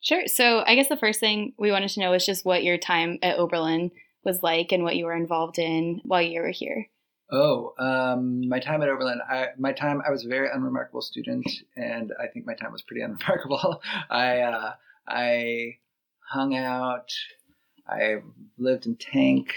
Sure. So I guess the first thing we wanted to know is just what your time at Oberlin was like and what you were involved in while you were here. Oh, um, my time at Oberlin. I, my time. I was a very unremarkable student, and I think my time was pretty unremarkable. I uh, I hung out. I lived in Tank,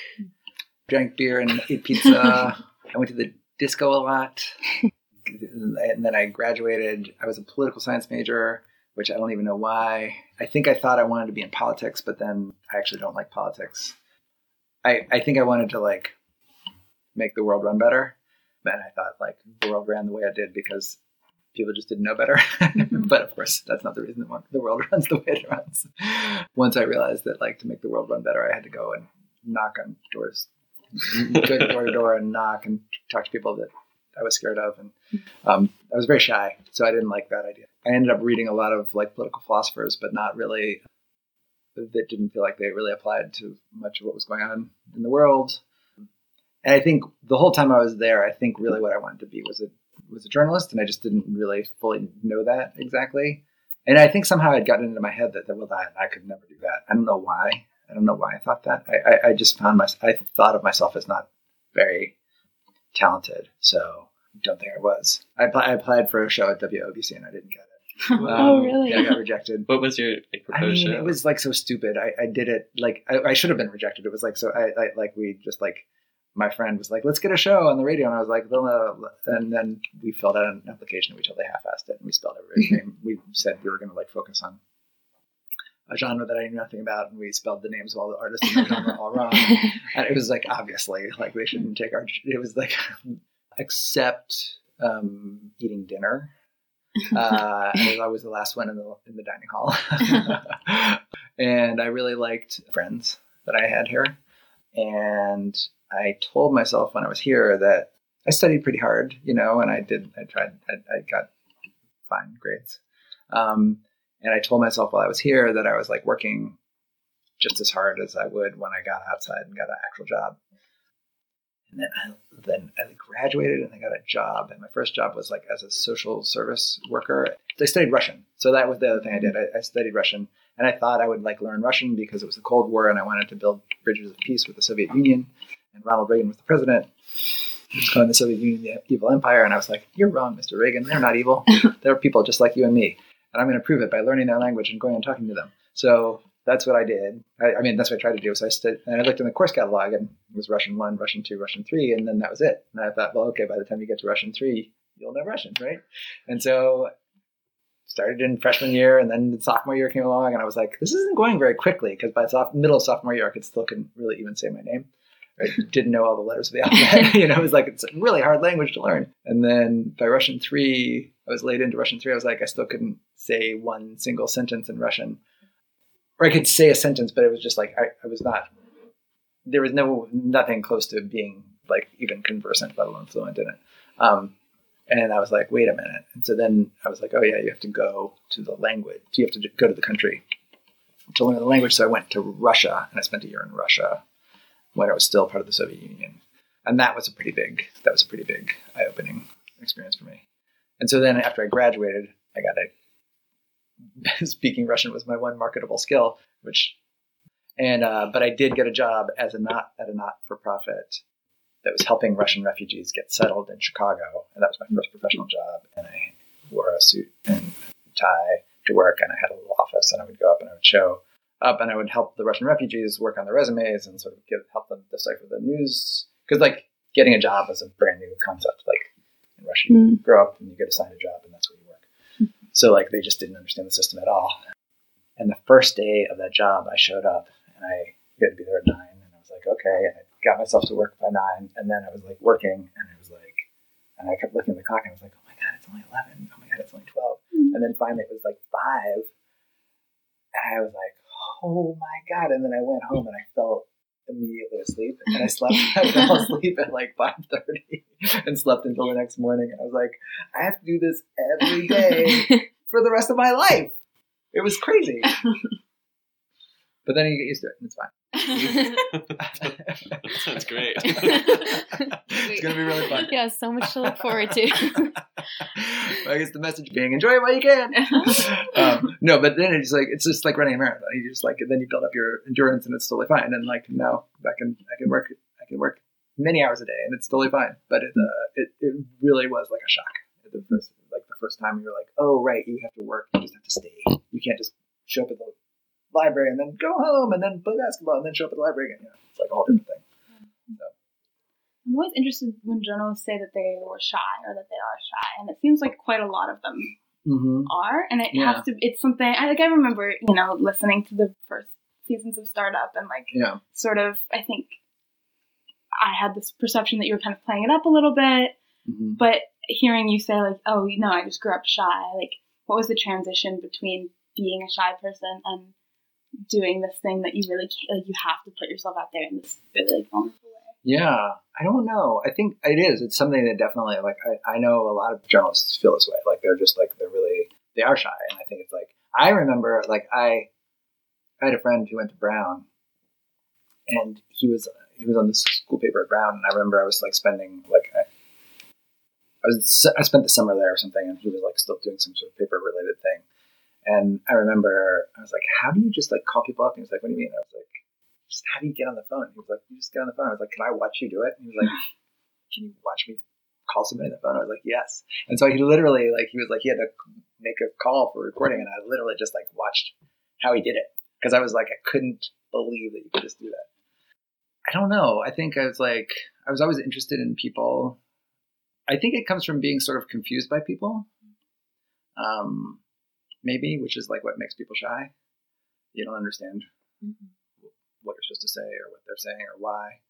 drank beer and ate pizza. I went to the disco a lot, and then I graduated. I was a political science major, which I don't even know why. I think I thought I wanted to be in politics, but then I actually don't like politics. I I think I wanted to like make the world run better. And I thought like the world ran the way it did because people just didn't know better. but of course, that's not the reason the world runs the way it runs. Once I realized that like to make the world run better, I had to go and knock on doors, go door to door and knock and talk to people that I was scared of. And um, I was very shy, so I didn't like that idea. I ended up reading a lot of like political philosophers, but not really that didn't feel like they really applied to much of what was going on in the world. And I think the whole time I was there, I think really what I wanted to be was a was a journalist, and I just didn't really fully know that exactly. And I think somehow I'd gotten into my head that, well, that I could never do that. I don't know why. I don't know why I thought that. I, I, I just found my I thought of myself as not very talented, so don't think I was. I, I applied for a show at WOBC and I didn't get it. Um, oh, really? Yeah, I got rejected. What was your like, I mean, show? it was like so stupid. I, I did it like I, I should have been rejected. It was like so. I, I like we just like my friend was like, "Let's get a show on the radio," and I was like, "Well, no." And then we filled out an application. and We totally half-assed it, and we spelled everybody's name. We said we were going to like focus on a genre that I knew nothing about, and we spelled the names of all the artists in the genre all wrong. And it was like obviously like they shouldn't take our. It was like except um, eating dinner. Uh, I was always the last one in the in the dining hall, and I really liked friends that I had here, and I told myself when I was here that I studied pretty hard, you know, and I did. I tried. I, I got fine grades, um, and I told myself while I was here that I was like working just as hard as I would when I got outside and got an actual job. And then I, then I graduated and I got a job. And my first job was like as a social service worker. I studied Russian, so that was the other thing I did. I, I studied Russian, and I thought I would like learn Russian because it was the Cold War, and I wanted to build bridges of peace with the Soviet Union and Ronald Reagan was the president. Calling the Soviet Union the evil empire, and I was like, "You're wrong, Mr. Reagan. They're not evil. They're people just like you and me, and I'm going to prove it by learning their language and going and talking to them." So that's what I did. I, I mean, that's what I tried to do. So I stood and I looked in the course catalog, and it was Russian one, Russian two, Russian three, and then that was it. And I thought, well, okay, by the time you get to Russian three, you'll know Russian, right? And so started in freshman year, and then the sophomore year came along, and I was like, this isn't going very quickly because by soph- middle sophomore year, I could still couldn't really even say my name. I didn't know all the letters of the alphabet. you know, it was like it's a really hard language to learn. And then by Russian three, I was late into Russian three. I was like, I still couldn't say one single sentence in Russian, or I could say a sentence, but it was just like I, I was not. There was no nothing close to being like even conversant, let alone fluent in it. Um, and I was like, wait a minute. And so then I was like, oh yeah, you have to go to the language. You have to go to the country to learn the language. So I went to Russia, and I spent a year in Russia when it was still part of the Soviet Union. And that was a pretty big, that was a pretty big eye opening experience for me. And so then after I graduated, I got a, speaking Russian was my one marketable skill, which, and, uh, but I did get a job as a not, at a not for profit that was helping Russian refugees get settled in Chicago. And that was my first professional job. And I wore a suit and tie to work and I had a little office and I would go up and I would show up and I would help the Russian refugees work on their resumes and sort of give, help them decipher the news. Because like getting a job was a brand new concept. Like in Russia, you Mm. grow up and you get assigned a job and that's where you work. So like they just didn't understand the system at all. And the first day of that job, I showed up and I had to be there at nine, and I was like, okay, and I got myself to work by nine, and then I was like working, and I was like, and I kept looking at the clock, and I was like, oh my god, it's only eleven. Oh my god, it's only twelve. Mm. And then finally, it was like five, and I was like, oh my god. And then I went home and I fell immediately asleep, and I slept. I fell asleep at like five thirty, and slept until the next morning. And I was like, I have to do this every day for the rest of my life. It was crazy. but then you get used to it, and it's fine. that sounds great. It's gonna be really fun. Yeah, so much to look forward to. I guess the message being enjoy it while you can. um, no, but then it's like it's just like running a marathon. You just like then you build up your endurance and it's totally fine. And like now I can I can work I can work many hours a day and it's totally fine. But it uh, it, it really was like a shock the first like the first time you're like oh right you have to work you just have to stay you can't just show up at the library and then go home and then play basketball and then show up at the library again. You know, it's like a whole different thing. So. I'm always interested when journalists say that they were shy or that they are shy, and it seems like quite a lot of them mm-hmm. are. And it Yeah. has to. It's something. I like. I remember, you know, listening to the first seasons of Startup, and like Yeah. sort of. I think I had this perception that you were kind of playing it up a little bit, Mm-hmm. but hearing you say like, "Oh, no, I just grew up shy." Like, what was the transition between being a shy person and doing this thing that you really can't, like you have to put yourself out there in this really like, vulnerable? Yeah, I don't know. I think it is. It's something that definitely like I, I know a lot of journalists feel this way. Like they're just like they're really they are shy, and I think it's like I remember like I I had a friend who went to Brown, and he was he was on the school paper at Brown, and I remember I was like spending like I, I was I spent the summer there or something, and he was like still doing some sort of paper related thing, and I remember I was like, how do you just like call people up? And he was like, what do you mean? I was like, just how do you get on the phone? He was like, you just get on the phone. I was like, can I watch you do it? And he was like, can you watch me call somebody on the phone? I was like, yes. And so he literally like he was like he had to make a call for recording, and I literally just like watched how he did it because I was like I couldn't believe that you could just do that. I don't know. I think I was like I was always interested in people. I think it comes from being sort of confused by people. Um, maybe, which is like what makes people shy. You don't understand what you're supposed to say or what they're saying or why.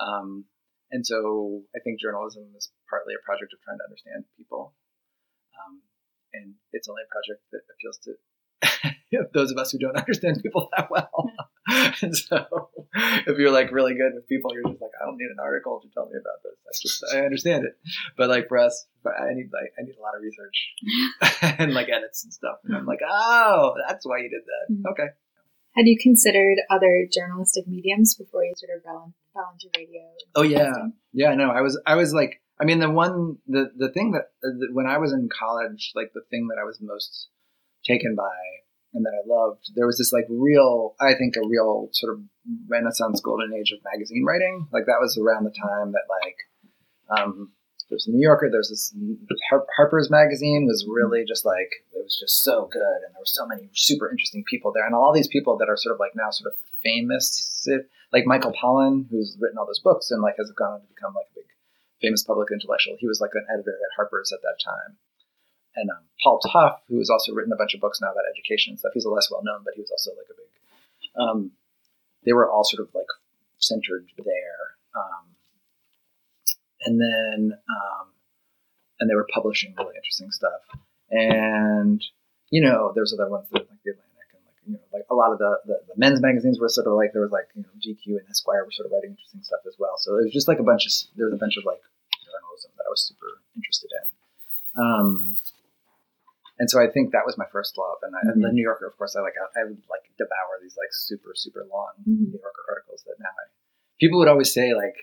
Um, and so I think journalism is partly a project of trying to understand people. Um, and it's only a project that appeals to those of us who don't understand people that well. and so if you're like really good with people, you're just like, I don't need an article to tell me about this. I just I understand it. But like for us, I need like I need a lot of research and like edits and stuff. And I'm like, oh, that's why you did that. Mhm. Okay. Had you considered other journalistic mediums before you sort of fell, fell into radio? Oh yeah, yeah. No, I was, I was like, I mean, the one, the the thing that uh, the, when I was in college, like the thing that I was most taken by and that I loved, there was this like real, I think, a real sort of Renaissance golden age of magazine writing. Like that was around the time that like, um, there's the New Yorker, there's this Harper's magazine was really just like it was just so good, and there were so many super interesting people there, and all these people that are sort of like now sort of famous, like Michael Pollan, who's written all those books and like has gone on to become like a big famous public intellectual. He was like an editor at Harper's at that time. And um, Paul Tough, who has also written a bunch of books now about education and stuff, he's a less well known, but he was also like a big. Um, they were all sort of like centered there, um, and then and they were publishing really interesting stuff. And you know, there's other ones that like the Atlantic and like you know, like a lot of the, the, the men's magazines were sort of like there was like you know GQ and Esquire were sort of writing interesting stuff as well. So it was just like a bunch of there was a bunch of like journalism that I was super interested in. Um, and so I think that was my first love. And, I, and the New Yorker, of course, I like I would like devour these like super super long Mhm. New Yorker articles that now I, people would always say like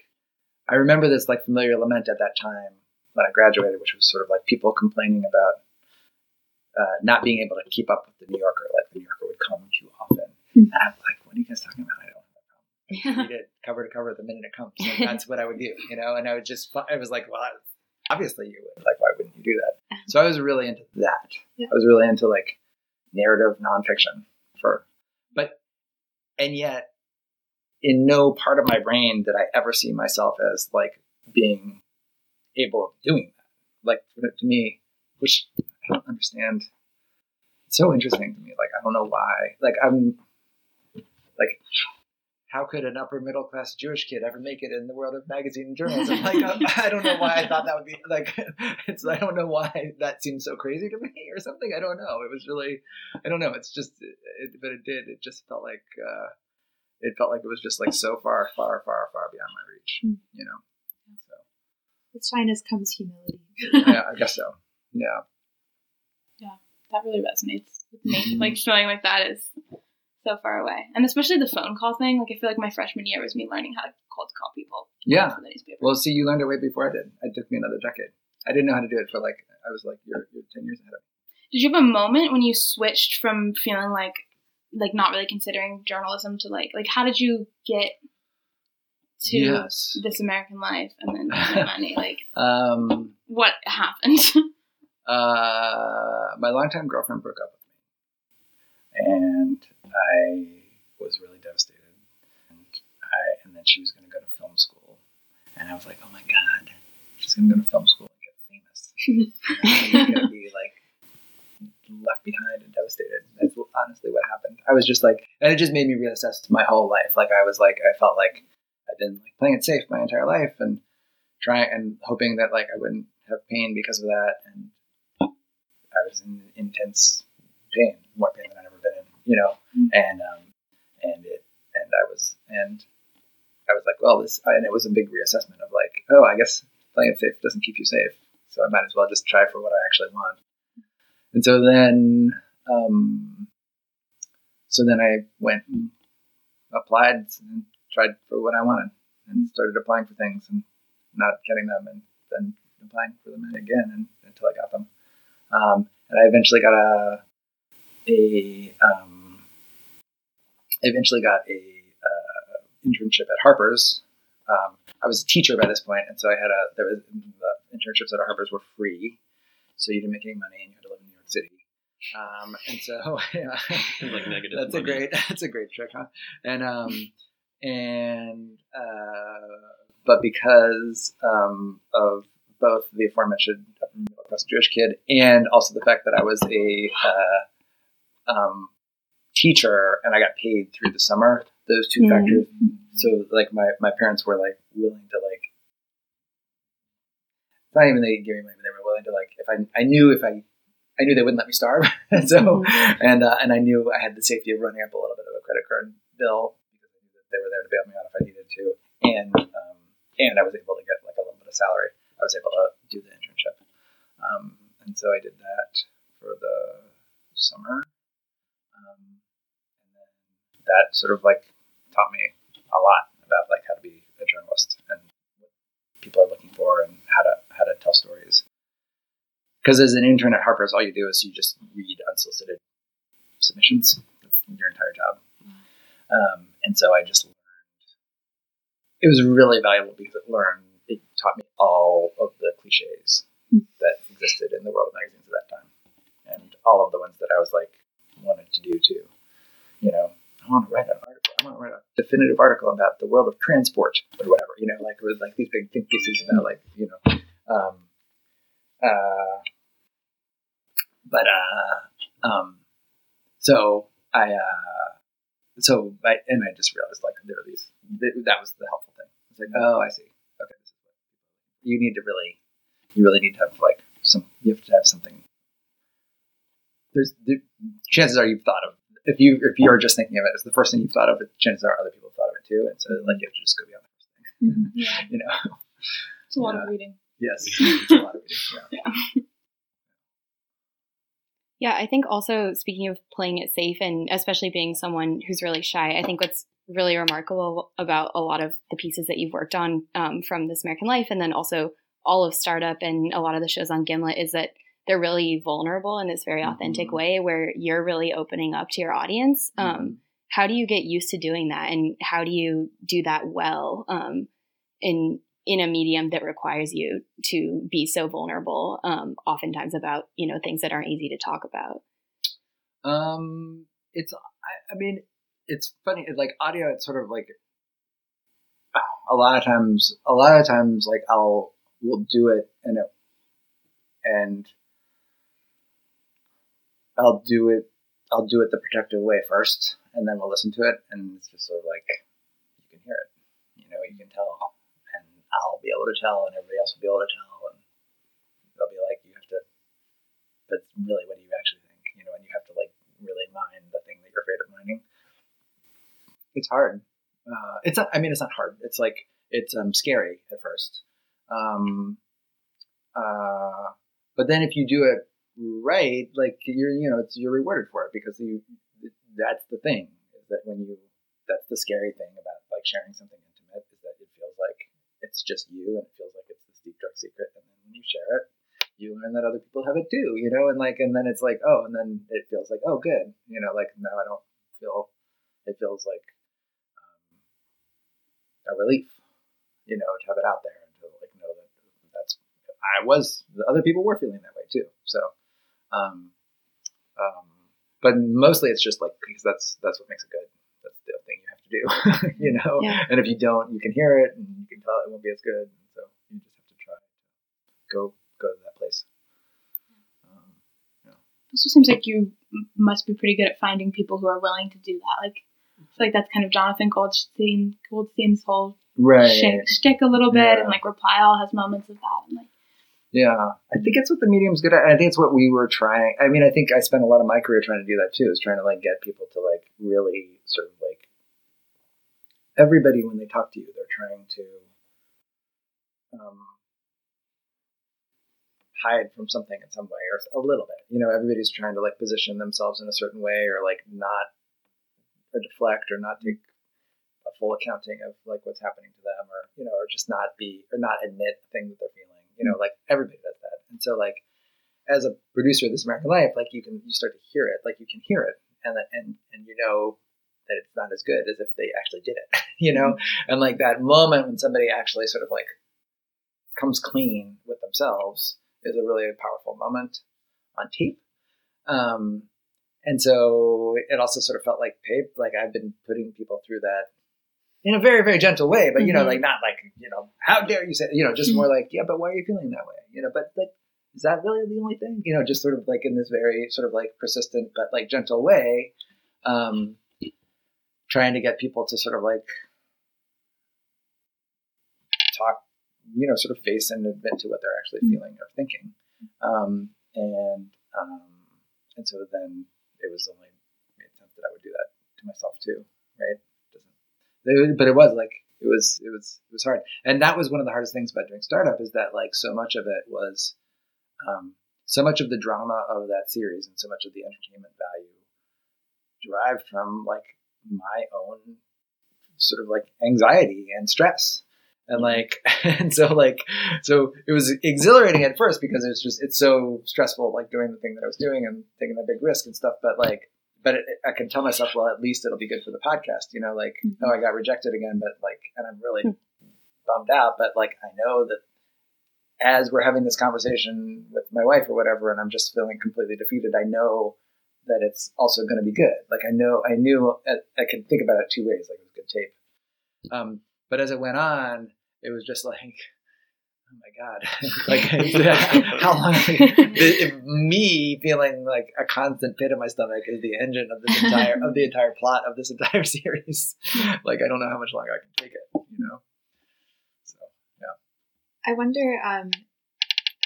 I remember this like familiar lament at that time when I graduated, which was sort of like people complaining about uh, not being able to keep up with the New Yorker. Like the New Yorker would come too often, Hmm. and I'm like, "What are you guys talking about? I don't have that problem. I read it cover to cover the minute it comes. And that's what I would do, you know. And I would just, I was like, well, obviously you would. Like, why wouldn't you do that? So I was really into that. Yeah. I was really into like narrative nonfiction for, but, and yet, in no part of my brain did I ever see myself as like being able of doing that. Like to me, which I don't understand. It's so interesting to me. Like I don't know why. Like I'm like how could an upper middle class Jewish kid ever make it in the world of magazine and journalism? Like I, I don't know why I thought that would be like it's I don't know why that seems so crazy to me or something. I don't know. It was really I don't know. It's just it, but it did. It just felt like uh, it felt like it was just like so far, far, far, far beyond my reach. Hmm. You know. With shyness comes humility. Yeah, I guess so. Yeah. Yeah, that really resonates with me. Mm-hmm. Like feeling like that is so far away, and especially the phone call thing. Like I feel like my freshman year was me learning how to cold call people. Yeah. The newspaper. Well, see, you learned it way before I did. It took me another decade. I didn't know how to do it for like I was like you're, you're ten years ahead of me. Did you have a moment when you switched from feeling like like not really considering journalism to like like how did you get to Yes. this American life and then money? Like Um, what happened? uh, my longtime girlfriend broke up with me, and I was really devastated. And I and then she was going to go to film school, and I was like, oh my god, she's going to go to film school and get famous. I'm going to be like left behind and devastated. That's honestly what happened. I was just like, and it just made me reassess my whole life. Like I was like, I felt like I'd been like playing it safe my entire life and trying and hoping that like I wouldn't have pain because of that. And I was in intense pain, more pain than I'd ever been in, you know. And um, and it and I was and I was like, well, this and it was a big reassessment of like, oh, I guess playing it safe doesn't keep you safe, so I might as well just try for what I actually want. And so then, um, so then I went and applied and tried for what I wanted and started applying for things and not getting them and then applying for them again and, until I got them. Um, and I eventually got a, a, um, I eventually got a, uh, internship at Harper's. Um, I was a teacher by this point, and so I had a, there was, the internships at Harper's were free. So you didn't make any money and you had to live in New York City. Um, and so, yeah, Like negative That's a great, that's a great trick, huh? And, um, and, uh, but because, um, of both the aforementioned middle class Jewish kid and also the fact that I was a, uh, um, teacher and I got paid through the summer, those two Mhm. factors. So like my, my parents were like willing to like, not even they gave me money, but they were willing to like, if I, I knew if I, I knew they wouldn't let me starve. so, and, uh, and I knew I had the safety of running up a little bit of a credit card bill because I knew that they were there to bail me out if I needed to. And, um, and I was able to get like a little bit of salary. I was able to do the internship. Um, and so I did that for the summer. Um, and then that sort of like taught me a lot about like how to be a journalist and what people are looking for and how to how to tell stories. Because as an intern at Harper's, all you do is you just read unsolicited submissions. That's your entire job. Um, and so I just learned. It was really valuable because it learned. It taught me all of the cliches that existed in the world of magazines at that time, and all of the ones that I was like wanted to do too. You know, I want to write an article. I want to write a definitive article about the world of transport or whatever. You know, like it was like these big think pieces about like you know, um, uh, but uh, um, so I uh, so I and I just realized like there are these th- that was the helpful thing. It's like mm-hmm. oh I see okay this is what you need to really you really need to have like some you have to have something. There's the chances are you've thought of if you if you're just thinking of it as the first thing you've thought of, it chances are other people have thought of it too, and so like you have to just go beyond the first thing. Yeah. Mm-hmm. You know. It's a lot Yeah. of reading. Yes. It's a lot of reading, yeah. Yeah, I think also speaking of playing it safe and especially being someone who's really shy, I think what's really remarkable about a lot of the pieces that you've worked on um, from This American Life and then also all of Startup and a lot of the shows on Gimlet is that they're really vulnerable in this very authentic Mhm. way where you're really opening up to your audience. Um, how do you get used to doing that and how do you do that well um, in in a medium that requires you to be so vulnerable um, oftentimes about you know things that aren't easy to talk about Um, it's I, I mean, it's funny. Like audio. It's sort of like a lot of times. A lot of times, like I'll we'll do it and it and I'll do it. I'll do it the protective way first, and then we'll listen to it, and it's just sort of like you can hear it. You know, you can tell, I'll be able to tell, and everybody else will be able to tell, and they'll be like, you have to. But really, what do you actually think? You know, and you have to like really mine the thing that you're afraid of mining. It's hard. Uh, it's not. I mean, it's not hard. It's like it's um, scary at first. Um, uh, but then if you do it right, like you're, you know, it's, you're rewarded for it because you. That's the thing. That when you that's the scary thing about like sharing something intimate is that it feels like it's just you and it feels like it's this deep dark secret. And then when you share it you learn that other people have it too you know? And like and then it's like oh and then it feels like oh good you know? Like now i don't feel it feels like um, a relief you know to have it out there and to like know that that's i was other people were feeling that way too. So um um but mostly it's just like because that's that's what makes it good. That's the thing you have to do you know? Yeah. and if you don't you can hear it and you it won't be as good and so you just have to try go go to that place um, also seems like you must be pretty good at finding people who are willing to do that. Like, I feel like that's kind of Jonathan Goldstein Goldstein's whole right shtick, shtick a little bit, Yeah. and like Reply All has moments of that. And like, Yeah, I think it's what the medium's good at. I think it's what we were trying. I mean, I think I spent a lot of my career trying to do that too. Is trying to like get people to like really sort of like everybody when they talk to you, they're trying to um, hide from something in some way or a little bit. You know, everybody's trying to like position themselves in a certain way or like not or deflect or not take a full accounting of like what's happening to them or you know or just not be or not admit the thing that they're feeling. You know like everybody does that. And so like as a producer of this american life like you can you start to hear it. Like you can hear it and that- and and you know that it's not as good as if they actually did it you know? And like that moment when somebody actually sort of like comes clean with themselves is a really powerful moment on tape um and so it also sort of felt like pay like I've been putting people through that in a very, very gentle way, but you know, Mhm. like not like, you know, how dare you say you know, just more like, yeah, but why are you feeling that way? You know, but like is that really the only thing? You know, just sort of like in this very sort of like persistent but like gentle way, um trying to get people to sort of like talk, you know, sort of face and admit to what they're actually feeling or thinking. Um and um and so then it was only made sense that I would do that to myself too, right? Doesn't but it was like it was it was it was hard, and that was one of the hardest things about doing startup is that like so much of it was, um, so much of the drama of that series and so much of the entertainment value derived from like my own sort of like anxiety and stress and mm-hmm. like and so like so it was exhilarating at first because it's just it's so stressful like doing the thing that I was doing and taking that big risk and stuff but like but it, I can tell myself well at least it'll be good for the podcast you know like mm-hmm. oh I got rejected again but like and I'm really hmm. bummed out but like I know that as we're having this conversation with my wife or whatever and I'm just feeling completely defeated I know that it's also going to be good. Like I know I knew I, I could think about it two ways like it was good tape. Um, but as it went on, it was just like, oh my god, like how long? the, me feeling like a constant pit in my stomach is the engine of this entire of the entire plot of this entire series. like I don't know how much longer I can take it, you know. So yeah. I wonder um,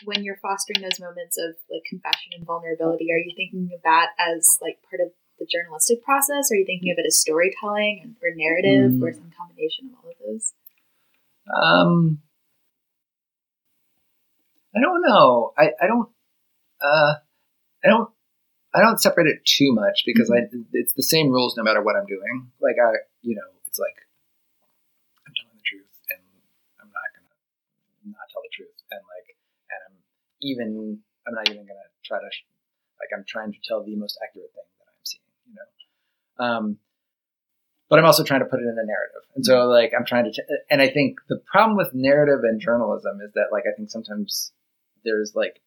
when you're fostering those moments of like compassion and vulnerability, are you thinking of that as like part of the journalistic process? Are you thinking of it as storytelling and or narrative Mm. or some combination of all of those? Um, I don't know. I, I don't. Uh, I don't. I don't separate it too much because I it's the same rules no matter what I'm doing. Like I, you know, it's like I'm telling the truth and I'm not gonna not tell the truth and like and I'm even I'm not even gonna try to like I'm trying to tell the most accurate thing that I'm seeing. You know. Um, but I'm also trying to put it in a narrative. And so like I'm trying to t- and I think the problem with narrative and journalism is that like I think sometimes there's like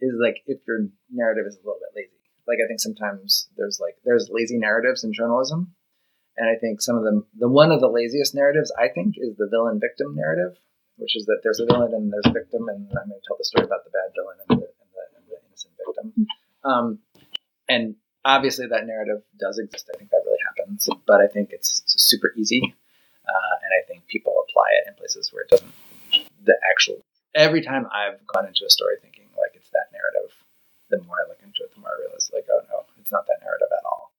is like if your narrative is a little bit lazy. Like I think sometimes there's like there's lazy narratives in journalism. And I think some of them the one of the laziest narratives I think is the villain victim narrative, which is that there's a villain and there's a victim and I'm going to tell the story about the bad villain and the, and the, and the innocent victim. Um, and obviously that narrative does exist. I think that really happens, but I think it's, super easy, uh, and I think people apply it in places where it doesn't. The actual every time I've gone into a story thinking like it's that narrative, the more I look into it, the more I realize like oh no, it's not that narrative at all.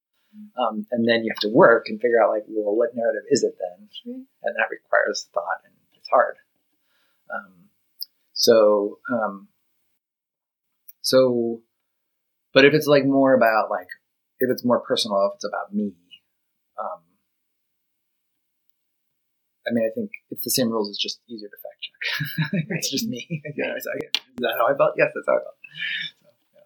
Um, and then you have to work and figure out like well what narrative is it then, and that requires thought and it's hard. Um, so um, so but if it's like more about like if it's more personal if it's about me um, I mean, I think it's the same rules. It's just easier to fact check. it's just me. yeah, is that how I felt? Yes, that's how I felt. So, yeah.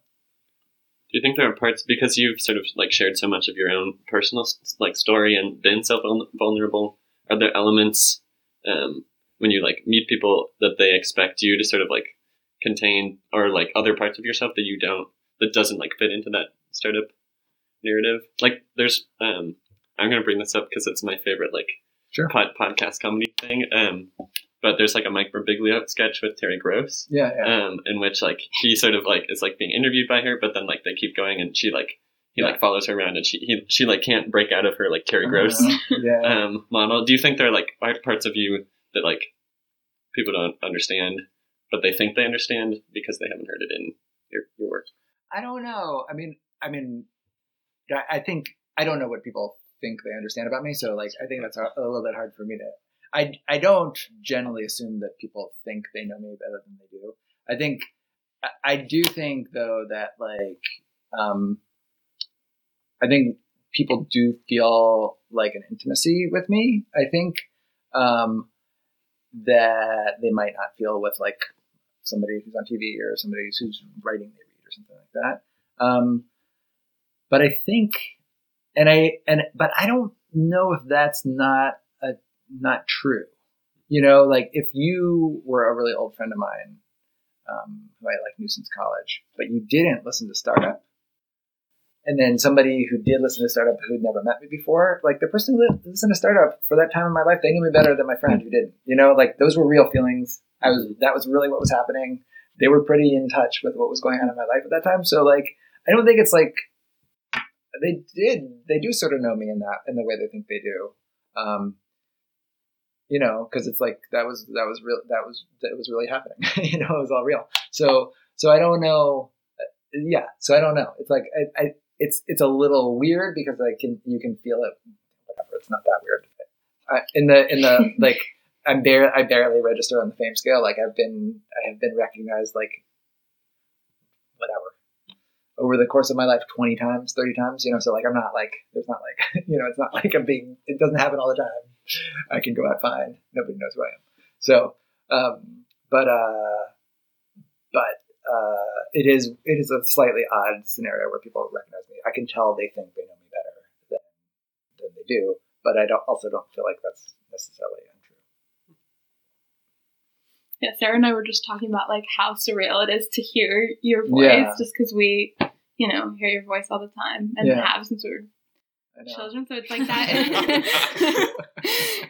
Do you think there are parts because you've sort of like shared so much of your own personal like story and been so vulnerable? Are there elements um, when you like meet people that they expect you to sort of like contain, or like other parts of yourself that you don't that doesn't like fit into that startup narrative? Like, there's um, I'm gonna bring this up because it's my favorite like sure. pod, podcast comedy thing. Um, but there's like a Mike Birbiglia sketch with Terry Gross. Yeah, yeah. Um, in which like he sort of like is like being interviewed by her, but then like they keep going and she like he yeah. like follows her around and she he, she like can't break out of her like Terry Gross uh, yeah. um model. Do you think there are like parts of you that like people don't understand, but they think they understand because they haven't heard it in your, your work? I don't know. I mean, I mean, I think I don't know what people think they understand about me. So like, I think that's a, little bit hard for me to. I I don't generally assume that people think they know me better than they do. I think I do think though that like um, I think people do feel like an intimacy with me. I think um, that they might not feel with like somebody who's on TV or somebody who's writing or something like that. Um, but I think and I and but I don't know if that's not a not true. You know, like if you were a really old friend of mine um, who I like knew since college, but you didn't listen to Startup, and then somebody who did listen to Startup who'd never met me before, like the person who listened to Startup for that time in my life, they knew me better than my friend who didn't. You know, like those were real feelings. I was that was really what was happening. They were pretty in touch with what was going on in my life at that time. So like, I don't think it's like they did they do sort of know me in that in the way they think they do. Um, you know because it's like that was that was real that was that was really happening. You know it was all real. So so i don't know yeah so i don't know. It's like I, I it's it's a little weird because i can you can feel it whatever it's not that weird. I, in the in the like i'm i barely register on the fame scale. Like i've been i have been recognized like whatever over the course of my life 20 times 30 times you know so like i'm not like there's not like you know it's not like a big it doesn't happen all the time. I can go out fine. Nobody knows who i am. So um but uh but uh it is it is a slightly odd scenario where people recognize me. I can tell they think they know me better than than they do but i don't also don't feel like that's necessarily yeah, Sarah and I were just talking about like how surreal it is to hear your voice, Yeah. just because we, you know, hear your voice all the time and Yeah. have since we were I know. children. So it's like that.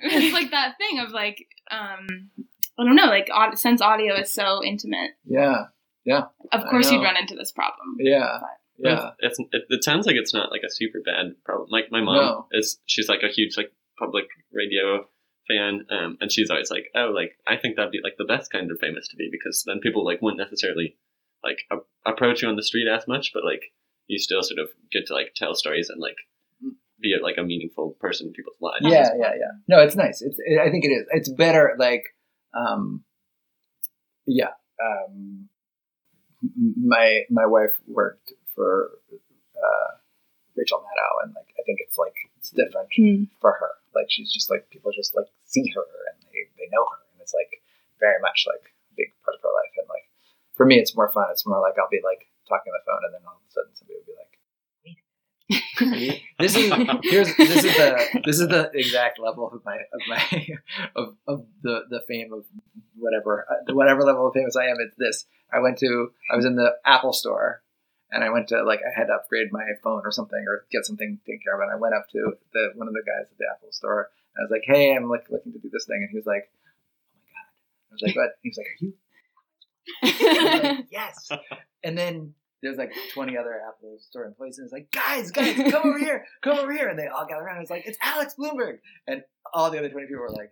it's like that thing of like, um, I don't know, like aud- since audio is so intimate, yeah yeah. of course you'd run into this problem. yeah But- yeah It's, it, it sounds like it's not like a super bad problem. Like my mom No. is, she's like a huge like public radio fan, um, and she's always like, oh, like I think that'd be like the best kind of famous to be because then people like wouldn't necessarily like a- approach you on the street as much, but like you still sort of get to like tell stories and like be like a meaningful person in people's lives. yeah yeah yeah no it's nice it's it, i think it is it's better like um yeah um my my wife worked for uh rachel maddow and like i think it's like it's different Mm. for her like she's just like people just like see her and they, they know her and it's like very much like a big part of her life and like for me it's more fun it's more like i'll be like talking on the phone and then all of a sudden somebody will be like this is here's this is the this is the exact level of my of my of, of the the fame of whatever uh, whatever level of famous I am. It's this. I went to I was in the Apple store and I went to like I had to upgrade my phone or something or get something taken care of. And I went up to the one of the guys at the Apple store and I was like, "Hey, I'm like looking to do this thing," and he was like, "Oh my god!" I was like, "What?" He was like, "Are you?" Like, yes. And then there's like 20 other Apple store employees, and it's like, guys, guys, come over here, come over here. And they all gather around. It's like, it's Alex Blumberg. And all the other 20 people were like,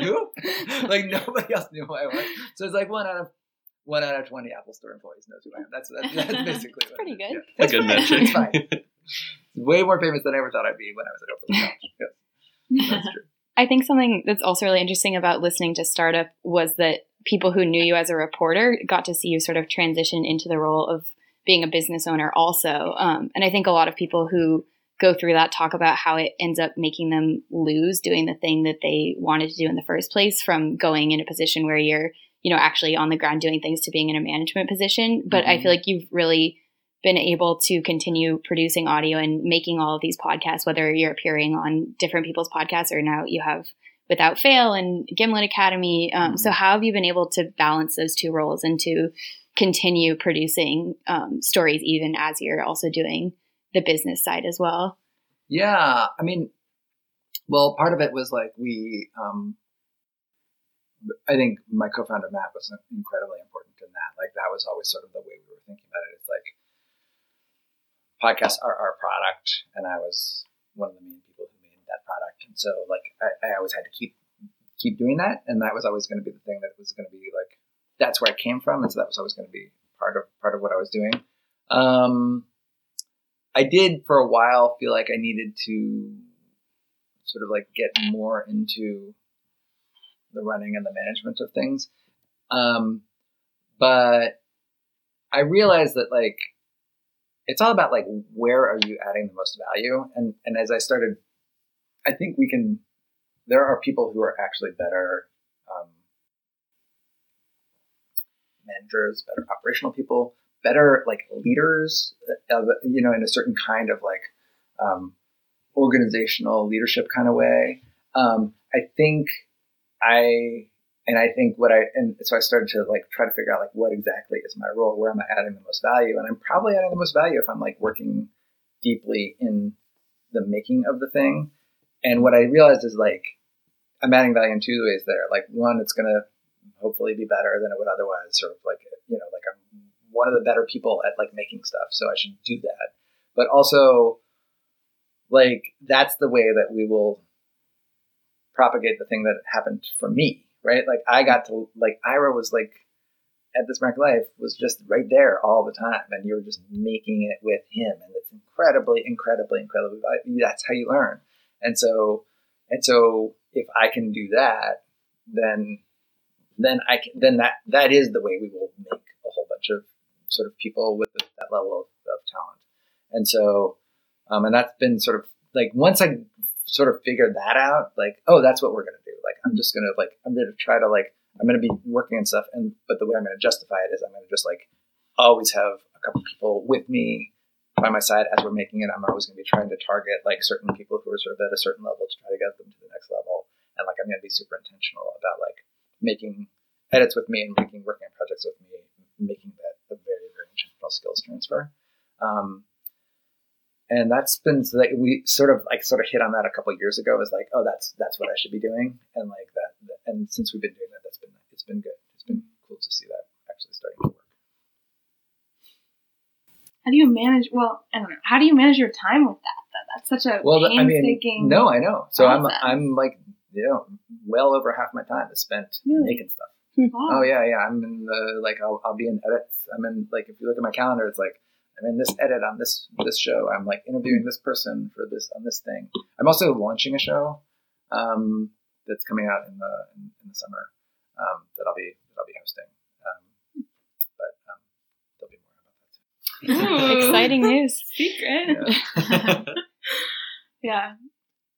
who? like nobody else knew who I was. So it's like one out of one out of 20 Apple store employees knows who I am. That's that's, that's basically what pretty good. Yeah. a good metric. It's fine. Way more famous than I ever thought I'd be when I was at Oberlin College. Yes, that's true. I think something that's also really interesting about listening to Startup was that people who knew you as a reporter got to see you sort of transition into the role of being a business owner also. Um, and I think a lot of people who go through that, talk about how it ends up making them lose doing the thing that they wanted to do in the first place from going in a position where you're, you know, actually on the ground doing things to being in a management position. But I Mhm. feel like you've really been able to continue producing audio and making all of these podcasts, whether you're appearing on different people's podcasts or now you have Without Fail and Gimlet Academy. Um, So, how have you been able to balance those two roles and to continue producing um, stories even as you're also doing the business side as well? Yeah, I mean, well, part of it was like we, um, I think my co-founder Matt was incredibly important in that. Like that was always sort of the way we were thinking about it. It's like podcasts are our product, and I was one of the main people who made that product, and so like I, I always had to keep keep doing that, and that was always going to be the thing that was going to be like that's where I came from, and so that was always going to be part of part of what I was doing. Um, I did for a while feel like I needed to sort of like get more into the running and the management of things. Um, but I realized that like it's all about like where are you adding the most value and and as I started I think we can there are people who are actually better um, managers, better operational people, better like leaders of you know in a certain kind of like um, organizational leadership kind of way. Um, I think I and I think what I and so I started to like try to figure out like what exactly is my role, where am I adding the most value, and I'm probably adding the most value if I'm like working deeply in the making of the thing. And what I realized is like I'm adding value in two ways there. Like one, it's gonna hopefully be better than it would otherwise, sort of like you know, like I'm one of the better people at like making stuff, so I should do that. But also, like that's the way that we will propagate the thing that happened for me, right? Like I got to like Ira was like at this American Life was just right there all the time, and you were just making it with him, and it's incredibly, incredibly, incredibly. That's how you learn, and so and so if I can do that, then then I can then that that is the way we will make a whole bunch of sort of people with that level of, of talent, and so um, and that's been sort of like once I sort of figured that out, like oh that's what we're gonna do. Like I'm just gonna like I'm gonna try to like I'm gonna be working and stuff, and but the way I'm gonna justify it is I'm gonna just like always have a couple people with me by my side as we're making it. I'm always gonna be trying to target like certain people who are sort of at a certain level to try to get them to the next level, and like I'm gonna be super intentional about like making edits with me and making working on projects with me, making that a very very intentional skills transfer. Um, and that's been that we sort of like sort of hit on that a couple of years ago. Is like, oh, that's that's what I should be doing, and like that. And since we've been doing that, that's been it's been good. It's been cool to see that actually starting to work. How do you manage? Well, I don't know. How do you manage your time with that? That's such a Well, I painstaking. mean, no, I know. So I'm. I'm like you know well over half my time is spent Really? making stuff. Wow. Oh yeah, yeah. I'm in the like I'll I'll be in edits. I'm in like if you look at my calendar, it's like I'm in this edit on this this show. I'm like interviewing this person for this on this thing. I'm also launching a show um, that's coming out in the in, in the summer um, that I'll be that I'll be hosting. Um, but um, there'll be more about that. Too. Ooh. Exciting news. Secret. Yeah. Yeah.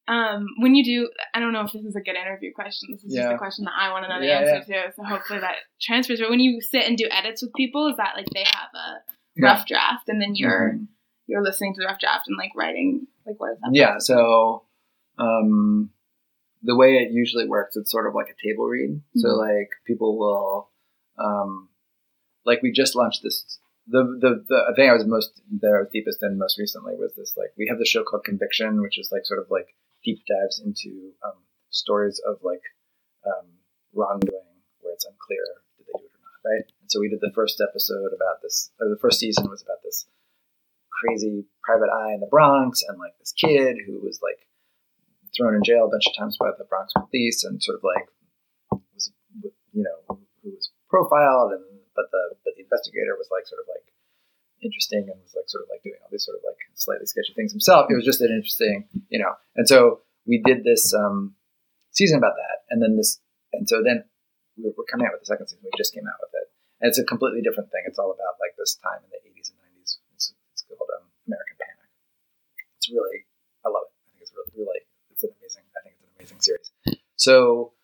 Um, when you do, I don't know if this is a good interview question. This is just a question that I want to know the Yeah, answer to. So hopefully that transfers. But when you sit and do edits with people, is that like they have a rough draft and then you're Mhm. you're listening to the rough draft and like writing like what is that? Yeah, so um, the way it usually works, it's sort of like a table read. So Mhm. like people will, um, like we just launched this. The, the the thing I was most that I was deepest in most recently was this like we have the show called Conviction, which is like sort of like deep dives into um, stories of like um, wrongdoing where it's unclear did they do it or not, right? And so we did the first episode about this, or the first season was about this crazy private eye in the Bronx and like this kid who was like thrown in jail a bunch of times by the Bronx police and sort of like was you know who was profiled and but the but the investigator was like sort of like interesting and was like sort of like doing all these sort of like slightly sketchy things himself. It was just an interesting, you know. And so we did this um, season about that, and then this, and so then we're we're coming out with the second season. We just came out with it, and it's a completely different thing. It's all about like this time in the 80s and 90s. It's, it's called um, American Panic. It's really, I love it. I think it's really, really, it's an amazing, I think it's an amazing series. So,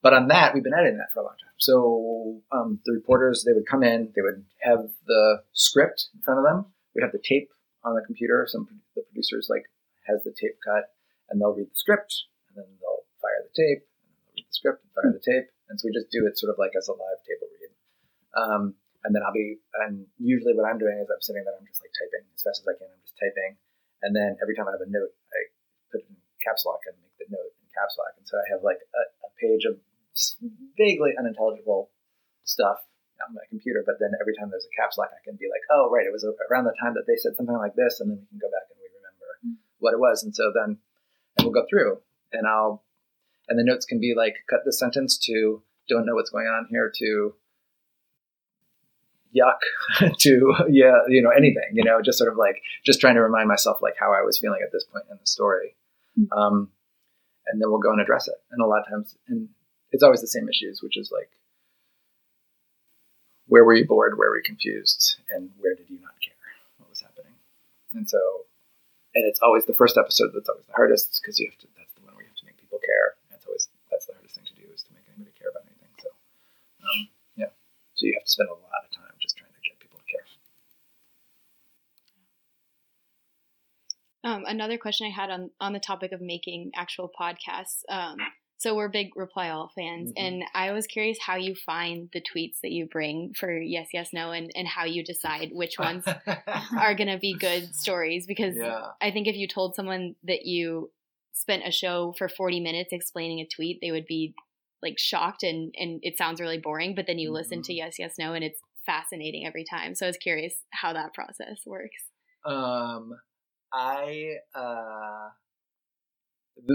but on that, we've been editing that for a long time. So um, the reporters, they would come in, they would have the script in front of them. We'd have the tape on the computer. Some the producers like has the tape cut, and they'll read the script, and then they'll fire the tape, and then they'll read the script and fire the tape. And so we just do it sort of like as a live table um, and then I'll be, and usually what I'm doing is I'm sitting there, I'm just like typing as fast as I can. I'm just typing, and then every time I have a note, I put it in caps lock and make the note in caps lock. And so I have like a, a page of vaguely unintelligible stuff on my computer, but then every time there's a caps lock, I can be like, oh, right, it was around the time that they said something like this, and then we can go back and we remember mm-hmm. what it was. And so then and we'll go through, and I'll, and the notes can be like, cut the sentence to don't know what's going on here to yuck to yeah you know anything you know just sort of like just trying to remind myself like how i was feeling at this point in the story. Mm-hmm. um, and then we'll go and address it. And a lot of times and it's always the same issues which is like where were you bored? Where were you confused? And where did you not care? What was happening? And so and it's always the first episode that's always the hardest because you have to that's the one where you have to make people care. And it's always that's the hardest thing to do is to make anybody care about anything. So um, yeah. So you have to spend a lot of time just trying to get people to care um, another question I had on on the topic of making actual podcasts. Um, so we're big Reply All fans, mm-hmm. and I was curious how you find the tweets that you bring for Yes, Yes, No, and, and how you decide which ones are going to be good stories. Because yeah. I think if you told someone that you spent a show for 40 minutes explaining a tweet, they would be like shocked and, and it sounds really boring. But then you mm-hmm. listen to mm-hmm. Yes, Yes, No, and it's fascinating every time. So I was curious how that process works. Um, I, uh,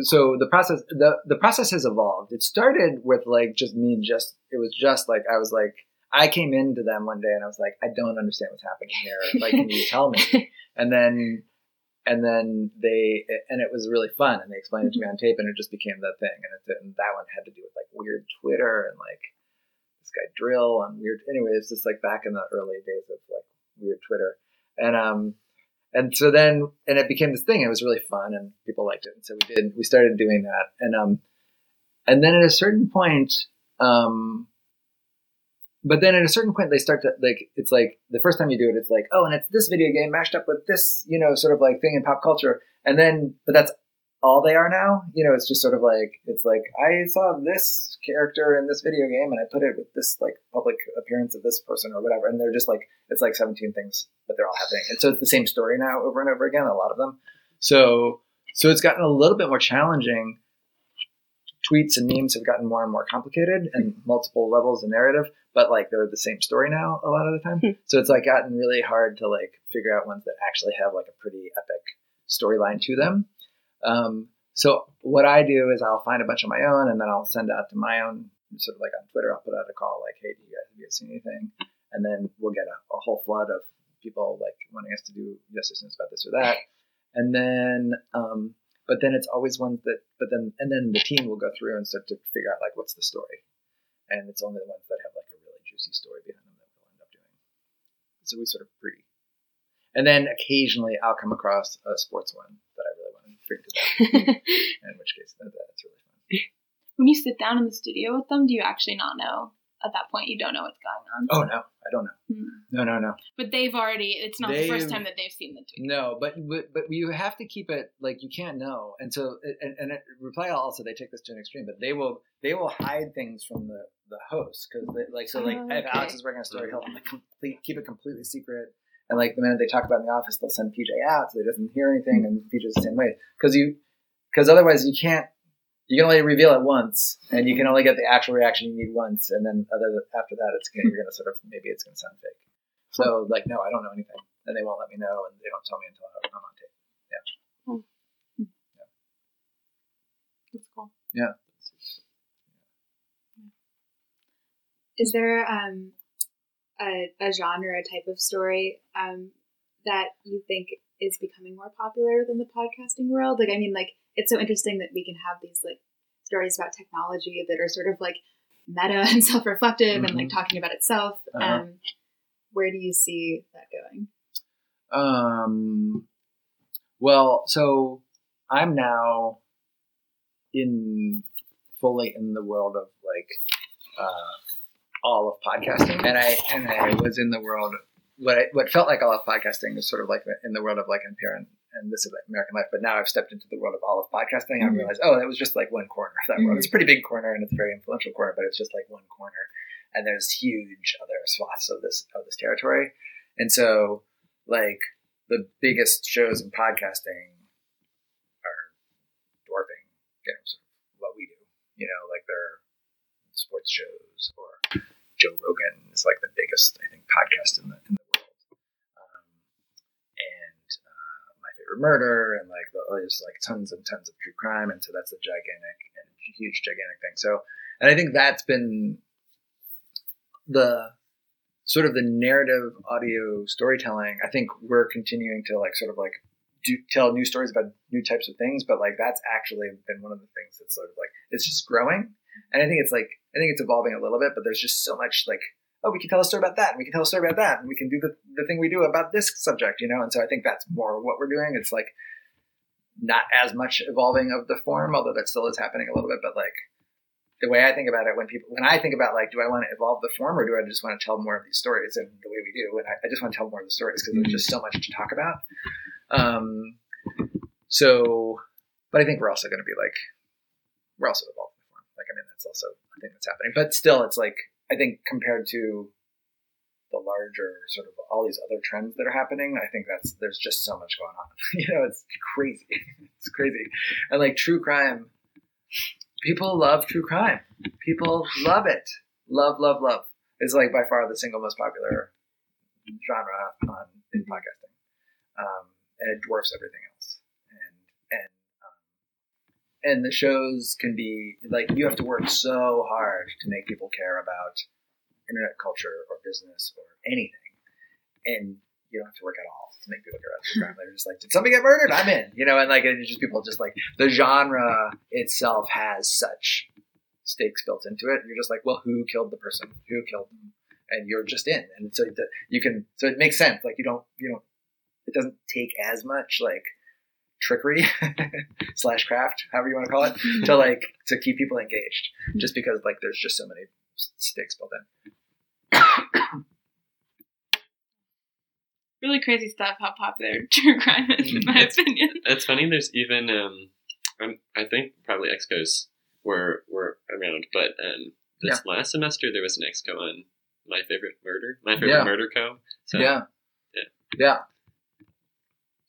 so the process the the process has evolved. It started with like just me just it was just like I was like I came into them one day and I was like I don't understand what's happening here. Like can you tell me? And then and then they and it was really fun and they explained it to me on tape and it just became that thing and, it, and that one had to do with like weird Twitter and like this guy dril on weird anyway it's just like back in the early days of like weird Twitter and um and so then and it became this thing. It was really fun and people liked it. And so we did we started doing that. And um and then at a certain point um but then at a certain point they start to like it's like the first time you do it it's like oh and it's this video game mashed up with this you know sort of like thing in pop culture. And then but that's all they are now. You know, it's just sort of like it's like I saw this character in this video game and I put it with this like public appearance of this person or whatever, and they're just like it's like 17 things, but they're all happening, and so it's the same story now over and over again. A lot of them, so so it's gotten a little bit more challenging. Tweets and memes have gotten more and more complicated and multiple levels of narrative, but like they're the same story now a lot of the time. Hmm. so it's like gotten really hard to like figure out ones that actually have like a pretty epic storyline to them um, so what I do is I'll find a bunch of my own, and then I'll send out to my own sort of like on Twitter. I'll put out a call like, "Hey, do you guys have you guys seen anything?" And then we'll get a, a whole flood of people like wanting us to do justice about this or that. And then, um, but then it's always ones that, but then, and then the team will go through and start to figure out like what's the story, and it's only the ones that have like a really juicy story behind them that we'll end up doing. So we sort of pre. And then occasionally I'll come across a sports one that Really in which case, that, that's really fun. When you sit down in the studio with them, do you actually not know? At that point, you don't know what's going on. Oh no, I don't know. Hmm. No, no, no. But they've already. It's not they've, the first time that they've seen the tweet. No, but but but you have to keep it like you can't know, and so and, and reply also they take this to an extreme, but they will they will hide things from the the host because like so like oh, okay. if Alex is working a story, he'll like complete, keep it completely secret and like the minute they talk about in the office, they'll send PJ out so he doesn't hear anything, and PJ's the same way because you because otherwise you can't. You can only reveal it once, and you can only get the actual reaction you need once, and then other after that, it's gonna, you're gonna sort of maybe it's gonna sound fake. So like, no, I don't know anything, and they won't let me know, and they don't tell me until I'm on tape. Yeah. Hmm. yeah. That's cool. Yeah. Is there um, a, a genre a type of story um, that you think is becoming more popular within the podcasting world? Like, I mean, like it's so interesting that we can have these like stories about technology that are sort of like meta and self-reflective mm-hmm. and like mm-hmm. talking about itself. Uh-huh. Um, where do you see that going? Um, well, so I'm now in fully in the world of like uh, all of podcasting, and I and I was in the world what I, what felt like all of podcasting was sort of like in the world of like NPR and, and this is like American Life, but now I've stepped into the world of all of podcasting. Mhm. I realized, oh, that was just like one corner of that world. Mhm. It's a pretty big corner and it's a very influential corner, but it's just like one corner, and there's huge other swaths of this of this territory, and so like the biggest shows in podcasting are dwarfing you know, sort of what we do. You know, like they're sports shows or Joe Rogan is like the biggest, I think, podcast in the in the world. Um, and uh, my favorite murder, and like the, there's like tons and tons of true crime, and so that's a gigantic and huge, gigantic thing. So, and I think that's been the sort of the narrative audio storytelling. I think we're continuing to like sort of like do tell new stories about new types of things, but like that's actually been one of the things that's sort of like it's just growing. And I think it's like I think it's evolving a little bit, but there's just so much like oh we can tell a story about that, and we can tell a story about that, and we can do the the thing we do about this subject, you know. And so I think that's more what we're doing. It's like not as much evolving of the form, although that still is happening a little bit. But like the way I think about it, when people when I think about like do I want to evolve the form or do I just want to tell more of these stories and the way we do, and I, I just want to tell more of the stories because there's just so much to talk about. Um, so, but I think we're also going to be like we're also evolving the form. Like I mean that's also a thing that's happening, but still it's like I think compared to the larger sort of all these other trends that are happening, I think that's there's just so much going on. you know, it's crazy. it's crazy. And like true crime, people love true crime. People love it. Love, love, love. It's like by far the single most popular genre on in podcasting. Um, and it dwarfs everything else. And the shows can be like you have to work so hard to make people care about internet culture or business or anything, and you don't have to work at all to make people care about true crime. They're just like, did somebody get murdered? I'm in, you know, and like it's just people just like the genre itself has such stakes built into it. You're just like, well, who killed the person? Who killed them? And you're just in, and so you can, so it makes sense. Like you don't, you don't, it doesn't take as much like trickery slash craft, however you want to call it, to like to keep people engaged. Just because like there's just so many s- stakes built in. Really crazy stuff how popular true crime is, in my opinion. It's funny. There's even um, I'm, I think probably excos were were around, but um, this last semester there was an exco on my favorite murder, my favorite Yeah. murder co. So yeah. yeah. Yeah.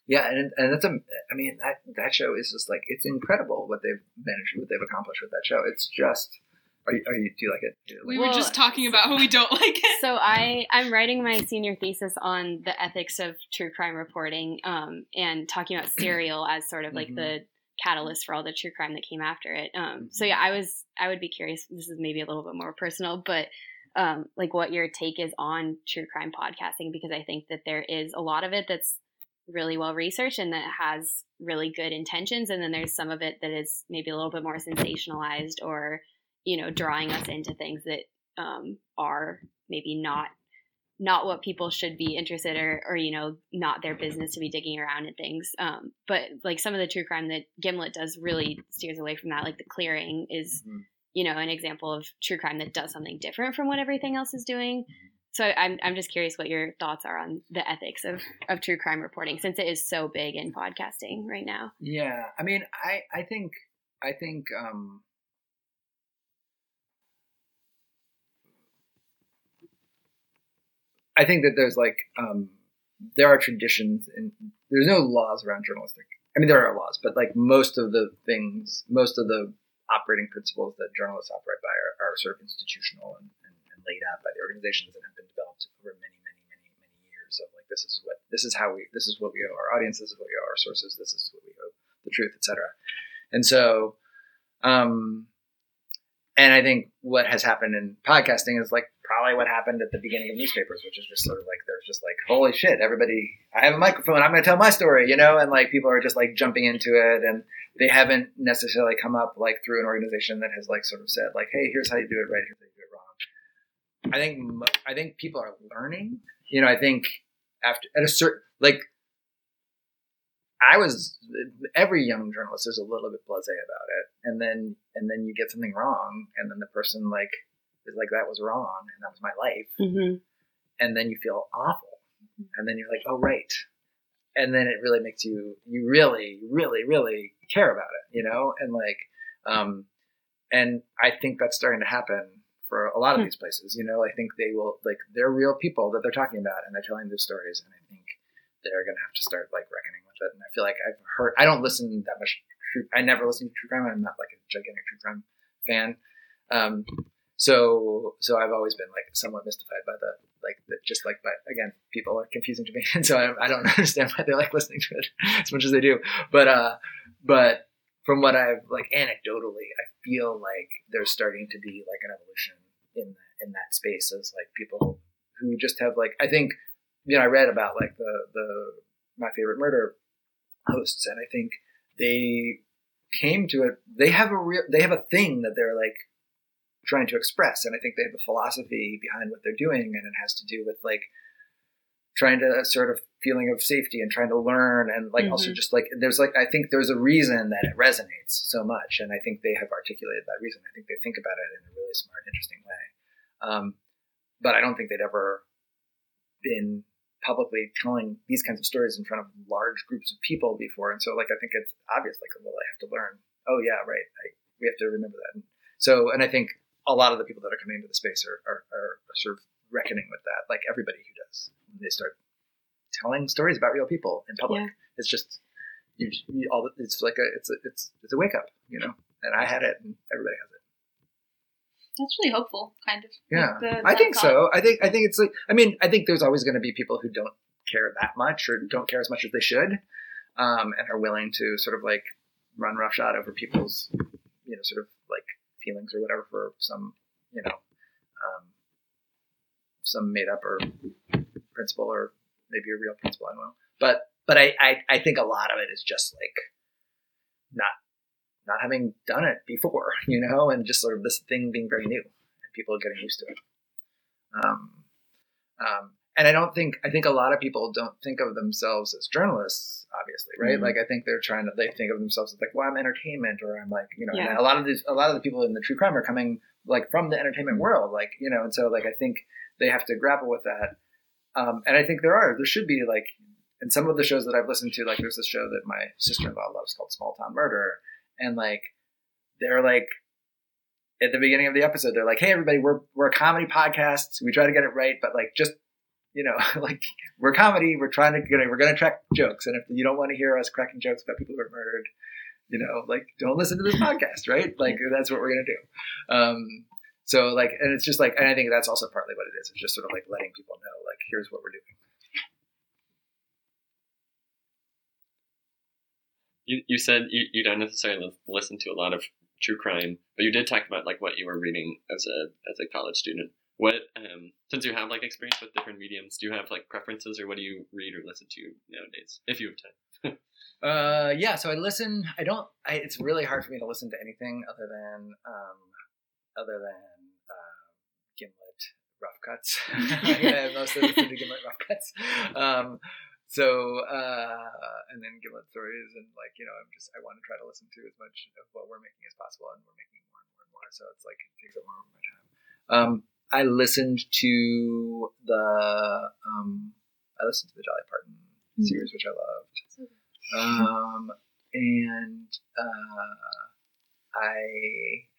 Yeah, and and that's a. I mean that that show is just like it's incredible what they've managed, what they've accomplished with that show. It's just. Are you, are you do you like it? You like We Well, were just talking about how we don't like it. So I I'm writing my senior thesis on the ethics of true crime reporting, um, and talking about Serial as sort of like Mhm. the catalyst for all the true crime that came after it. Um, so yeah, I was I would be curious. This is maybe a little bit more personal, but um, like what your take is on true crime podcasting because I think that there is a lot of it that's really well researched and that has really good intentions, and then there's some of it that is maybe a little bit more sensationalized or you know drawing us into things that um, are maybe not not what people should be interested or or you know not their business to be digging around in things. Um, but like some of the true crime that gimlet does really steers away from that like the clearing is Mhm. you know an example of true crime that does something different from what everything else is doing so I'm, I'm just curious what your thoughts are on the ethics of, of true crime reporting since it is so big in podcasting right now Yeah, I mean, I I think I think um, I think that there's like um, there are traditions and there's no laws around journalistic. I mean, there are laws, but like most of the things, most of the operating principles that journalists operate by are, are sort of institutional and, laid out by the organizations that have been developed over many, many, many, many years of like this is what this is how we this is what we owe our audience, this is what we owe our sources, this is what we owe the truth, etc. And so, um, and I think what has happened in podcasting is like probably what happened at the beginning of newspapers, which is just sort of like there's just like holy shit, everybody, I have a microphone, I'm going to tell my story, you know, and like people are just like jumping into it, and they haven't necessarily come up like through an organization that has like sort of said like, hey, here's how you do it right, here's how you do it. I think I think people are learning. You know, I think after at a certain like I was every young journalist is a little bit blasé about it, and then and then you get something wrong, and then the person like is like that was wrong, and that was my life, hmm and then you feel awful, and then you're like, oh right, and then it really makes you you really really really care about it, you know, and like, um, and I think that's starting to happen for a lot of Hmm. these places. You know, I think they will like they're real people that they're talking about, and they're telling their stories, and I think they're gonna have to start like reckoning with it. And I feel like I've heard I don't listen that much true I never listen to true crime. I'm not like a gigantic true crime fan. Um so so I've always been like somewhat mystified by the like the, just like by again people are confusing to me and so I, I don't understand why they like listening to it as much as they do but uh but from what I've like anecdotally I feel like there's starting to be like an evolution in in that space as like people who just have like I think you know, I read about like the the my favorite murder hosts, and I think they came to it. They have a real, they have a thing that they're like trying to express, and I think they have a philosophy behind what they're doing, and it has to do with like trying to sort of feeling of safety and trying to learn, and like also Mhm. just like there's like I think there's a reason that it resonates so much, and I think they have articulated that reason. I think they think about it in a really smart, interesting way. Um, but I don't think they'd ever been publicly telling these kinds of stories in front of large groups of people before. And so, like, I think it's obvious, like, well, I have to learn. Oh, yeah, right. I, we have to remember that. And so, and I think a lot of the people that are coming into the space are, are, are sort of reckoning with that, like everybody who does. They start telling stories about real people in public. Yeah. It's just, you, you, all, it's like a, it's a, it's, it's a wake up, you know? And I had it, and everybody has it. That's really hopeful, kind of. Yeah, Like the- I think thought. so. I think I think it's like I mean I think there's always going to be people who don't care that much or don't care as much as they should, um, and are willing to sort of like run roughshod over people's you know sort of like feelings or whatever for some you know um, some made up or principle or maybe a real principle. I don't know, but but I, I I think a lot of it is just like not not having done it before, you know, and just sort of this thing being very new and people getting used to it. Um, um, and I don't think I think a lot of people don't think of themselves as journalists, obviously, right? Mhm. Like I think they're trying to they think of themselves as like, well, I'm entertainment, or I'm like, you know, Yeah. a lot of these a lot of the people in the true crime are coming like from the entertainment world, like you know, and so like I think they have to grapple with that. Um, and I think there are there should be like in some of the shows that I've listened to, like there's this show that my sister in law loves called Small Town Murder, and like they're like at the beginning of the episode they're like hey everybody we're we're a comedy podcast. We try to get it right but like just you know like we're comedy. We're trying to get we're going to track jokes. And if you don't want to hear us cracking jokes about people who are murdered you know like don't listen to this podcast right? Like that's what we're going to do. Um so like and it's just like and i think that's also partly what it is it's just sort of like letting people know like here's what we're doing You, you said you, you don't necessarily listen to a lot of true crime, but you did talk about like what you were reading as a as a college student. What um since you have like experience with different mediums, do you have like preferences or what do you read or listen to nowadays if you have time? Uh, yeah. So I listen. I don't. I, it's really hard for me to listen to anything other than um, other than rough cuts. I mostly listen to Gimlet rough cuts. Um, so uh, and then Gimlet stories and like you know I'm just I want to try to listen to as much of what we're making as possible and we're making more and more and more. So it's like it takes up more of my time. Um, I listened to the um, I listened to the Dolly Parton series, which I loved. Um, and uh, I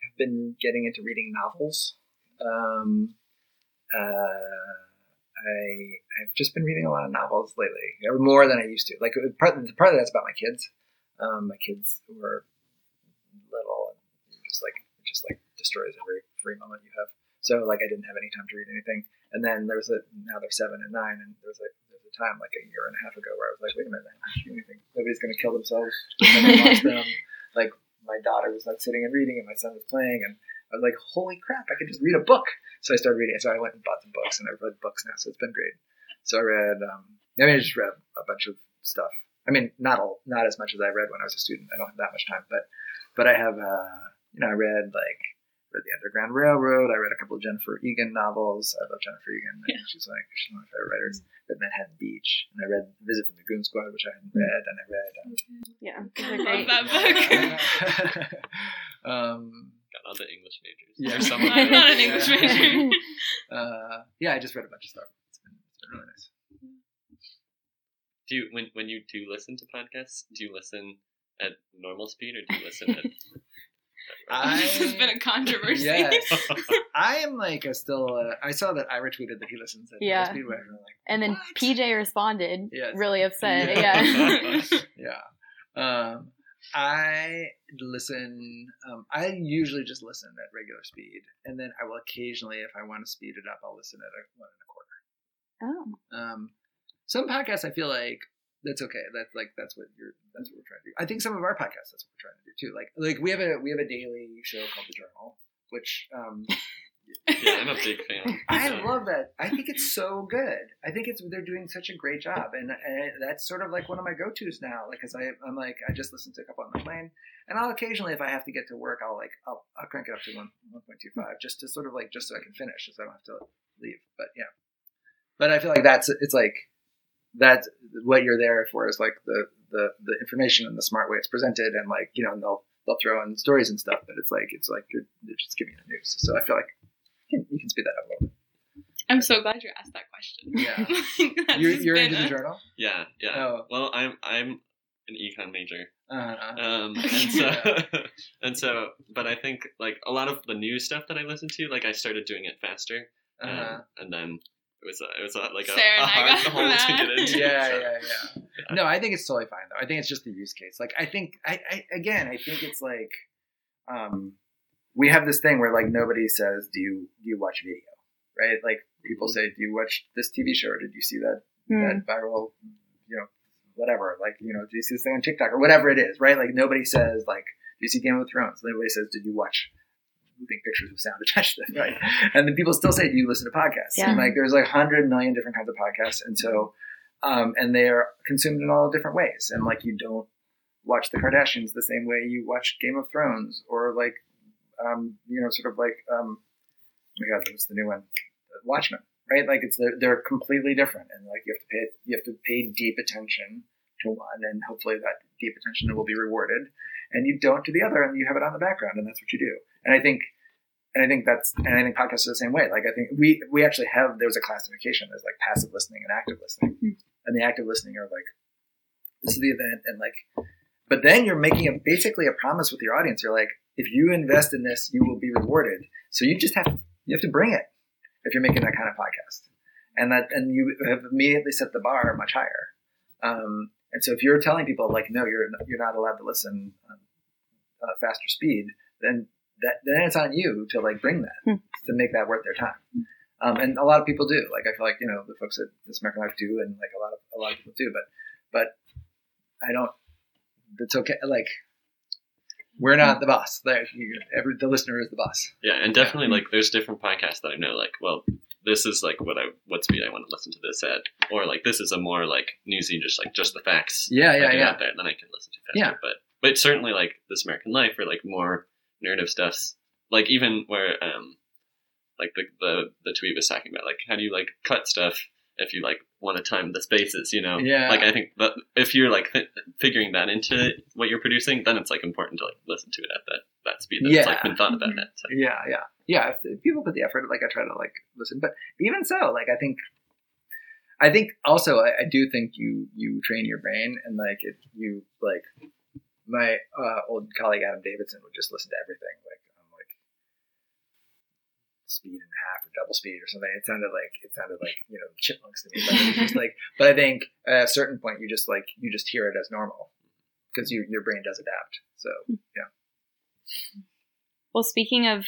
have been getting into reading novels. Um, I I've just been reading a lot of novels lately, more than I used to. Like part part of that's about my kids. Um, my kids who are little and just like just like destroys every free moment you have. So like I didn't have any time to read anything. And then there was a now they're seven and nine, and there was there was a time like a year and a half ago where I was like, wait a minute, I don't have to do anything. Nobody's gonna kill themselves. I'm gonna them. Like my daughter was like sitting and reading, and my son was playing, and I was like, holy crap, I could just read a book. So I started reading. So I went and bought some books, and I've read books now. So it's been great. So I read. Um, I mean, I just read a bunch of stuff. I mean, not all, not as much as I read when I was a student. I don't have that much time, but but I have. Uh, you know, I read like read the Underground Railroad. I read a couple of Jennifer Egan novels. I love Jennifer Egan. Yeah. She's like she's one of my favorite writers. I read Manhattan Beach, and I read Visit from the Goon Squad, which I hadn't read, and I read. Um, Yeah, I they're love great. that book. um, Got all the English majors. Yeah. Or I'm not an English major. uh, yeah, I just read a bunch of stuff. It's been, it's been really nice. Do you when when you do listen to podcasts, do you listen at normal speed or do you listen at? I- this has been a controversy. Yes. I am like a still. Uh, I saw that Ira tweeted that he listens at Yeah. Speedway. And like, And then what? PJ responded, Yes. really upset. Yeah. Yeah. yeah. Um, I listen. Um, I usually just listen at regular speed, and then I will occasionally, if I want to speed it up, I'll listen at a one and a quarter. oh. Um, some podcasts I feel like that's okay. That's like that's what you're that's what we're trying to do. I think some of our podcasts that's what we're trying to do too. Like like we have a we have a daily show called the Journal, which um, yeah, I'm a big fan. I love that. I think it's so good. I think it's they're doing such a great job, and, and that's sort of like one of my go tos now. Like, cause I I'm like I just listen to a couple on the plane, and I'll occasionally if I have to get to work, I'll like I'll, I'll crank it up to one one point two five just to sort of like just so I can finish, so I don't have to leave. But yeah, but I feel like that's it's like that's what you're there for is like the the the information and the smart way it's presented, and like you know and they'll they'll throw in stories and stuff, but it's like it's like you're, they're just giving the news. So I feel like can, you can speed that up a little bit. I'm so glad you asked that question. Yeah. That's You're, you're been into the journal? Yeah, yeah. Oh. Well, I'm I'm an econ major, Uh, um, and so and so, but I think like a lot of the new stuff that I listen to, like I started doing it faster, um, uh, and then it was a, it was a, like a, Sarah a hard got hole to get into. yeah, so- yeah, yeah. No, I think it's totally fine though. I think it's just the use case. Like, I think, I, I again, I think it's like, um, we have this thing where like nobody says, "Do you do you watch video?" Right? Like people say, "Do you watch this TV show? Or did you see that Hmm. that viral, you know, whatever? Like, you know, do you see this thing on TikTok or whatever it is? Right? Like nobody says like, "Do you see Game of Thrones?" Nobody says, "Did you watch?" Moving pictures with sound attached to them, right? And then people still say, "Do you listen to podcasts?" Yeah. And like, there's like a hundred million different kinds of podcasts, and so um, and they are consumed in all different ways. And like you don't watch the Kardashians the same way you watch Game of Thrones, or like um, you know, sort of like um, oh my God, what's the new one? Watchmen, right? Like it's they're, they're completely different, and like you have to pay you have to pay deep attention to one, and hopefully that deep attention will be rewarded. And you don't to the other, and you have it on the background, and that's what you do. And I think and I think that's and I think podcasts are the same way. Like I think we we actually have there's a classification. There's like passive listening and active listening, and the active listening are like this is the event and like, but then you're making a basically a promise with your audience. You're like, if you invest in this, you will be rewarded. So you just have you have to bring it if you're making that kind of podcast, and that and you have immediately set the bar much higher. Um, and so if you're telling people like, no, you're you're not allowed to listen on uh, faster speed, then that then it's on you to like bring that Hmm. to make that worth their time. Um, and a lot of people do. Like I feel like you know the folks at This American Life do, and like a lot of a lot of people do. But but I don't. It's okay. Like we're not the boss. Like every the listener is the boss. Yeah, and definitely like there's different podcasts that I know like, well, this is like what I what speed I want to listen to this at, or like this is a more like newsy, just like just the facts. Yeah, yeah, yeah. Out there, then I can listen to faster. Yeah. But but certainly like This American Life or like more narrative stuffs, like even where um like the the the tweet was talking about like how do you like cut stuff if you like want to time the spaces, you know? Yeah. Like I think that if you're like th- figuring that into what you're producing, then it's like important to like listen to it at that that speed Yeah. that's like been thought about at. So. Yeah, yeah, yeah. If, if people put the effort, like I try to like listen, but even so, like I think, I think also I, I do think you you train your brain and like if you like my uh, old colleague Adam Davidson would just listen to everything like speed and a half or double speed or something. It sounded like it sounded like you know chipmunks to me, but it just like. But I think at a certain point you just like you just hear it as normal because you, your brain does adapt. So yeah. Well, speaking of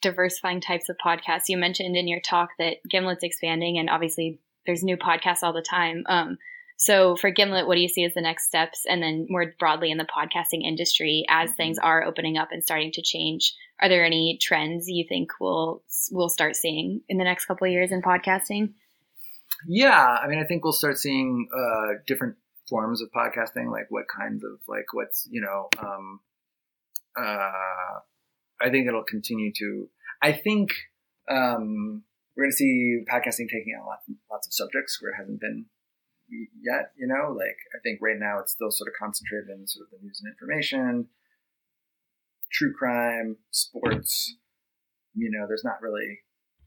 diversifying types of podcasts, you mentioned in your talk that Gimlet's expanding, and obviously there's new podcasts all the time. Um, so for Gimlet, what do you see as the next steps, and then more broadly in the podcasting industry, as things are opening up and starting to change? Are there any trends you think we'll we'll start seeing in the next couple of years in podcasting? Yeah, I mean, I think we'll start seeing uh, different forms of podcasting, like what kinds of like what's you know. Um, uh, I think it'll continue to. I think um, we're going to see podcasting taking on lots, lots of subjects where it hasn't been yet. You know, like I think right now it's still sort of concentrated in sort of the news and information, true crime, sports. You know, there's not really,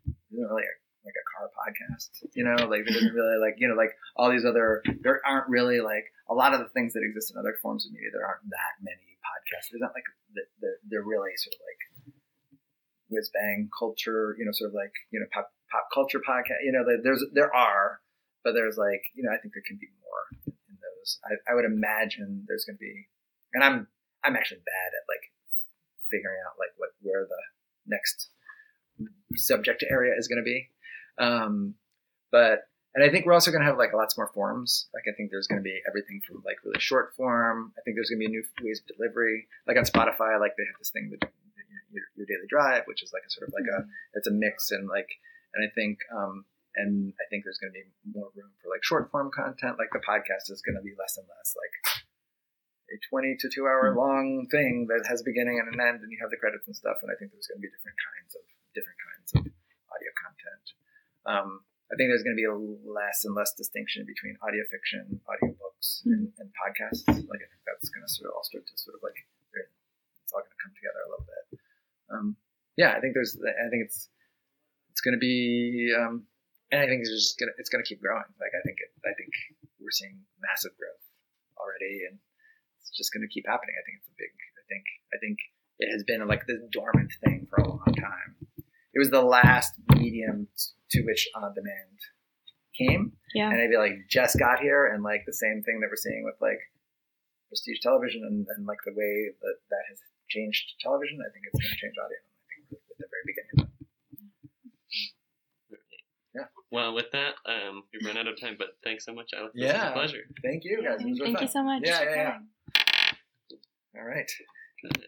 there's not really a, like a car podcast. You know, like there isn't really like you know like all these other. There aren't really like a lot of the things that exist in other forms of media. There aren't that many podcasts. There's not like they're, they're really sort of like whiz bang culture. You know, sort of like you know pop pop culture podcast. You know, there's there are, but there's like you know I think there can be more in those. I, I would imagine there's going to be, and I'm I'm actually bad at like figuring out like what where the next subject area is going to be. Um, but and I think we're also going to have like lots more forms. Like I think there's going to be everything from like really short form. I think there's going to be new ways of delivery. Like on Spotify, like they have this thing that your, your daily drive, which is like a sort of like a it's a mix and like and I think um, and I think there's going to be more room for like short form content. Like the podcast is going to be less and less like a 20 to two hour long thing that has a beginning and an end, and you have the credits and stuff. And I think there's going to be different kinds of different kinds of audio content. Um, I think there's going to be a less and less distinction between audio fiction, audiobooks, and, and podcasts. Like I think that's going to sort of all start to sort of like it's all going to come together a little bit. Um, yeah, I think there's. I think it's it's going to be, um, and I think it's just going to it's to keep growing. Like I think it, I think we're seeing massive growth already, and it's just going to keep happening. I think it's a big. I think I think it has been like this dormant thing for a long time. It was the last medium to which on demand came, Yeah. and feel like just got here, and like the same thing that we're seeing with like prestige television and, and like the way that that has changed television. I think it's going to change audio. I think at the very beginning of that. Yeah. Well, with that, um, we've run out of time, but thanks so much, Alex. This was Yeah. a pleasure. Thank you guys. It was really Thank you so much. Yeah, yeah, yeah. All right. Got it.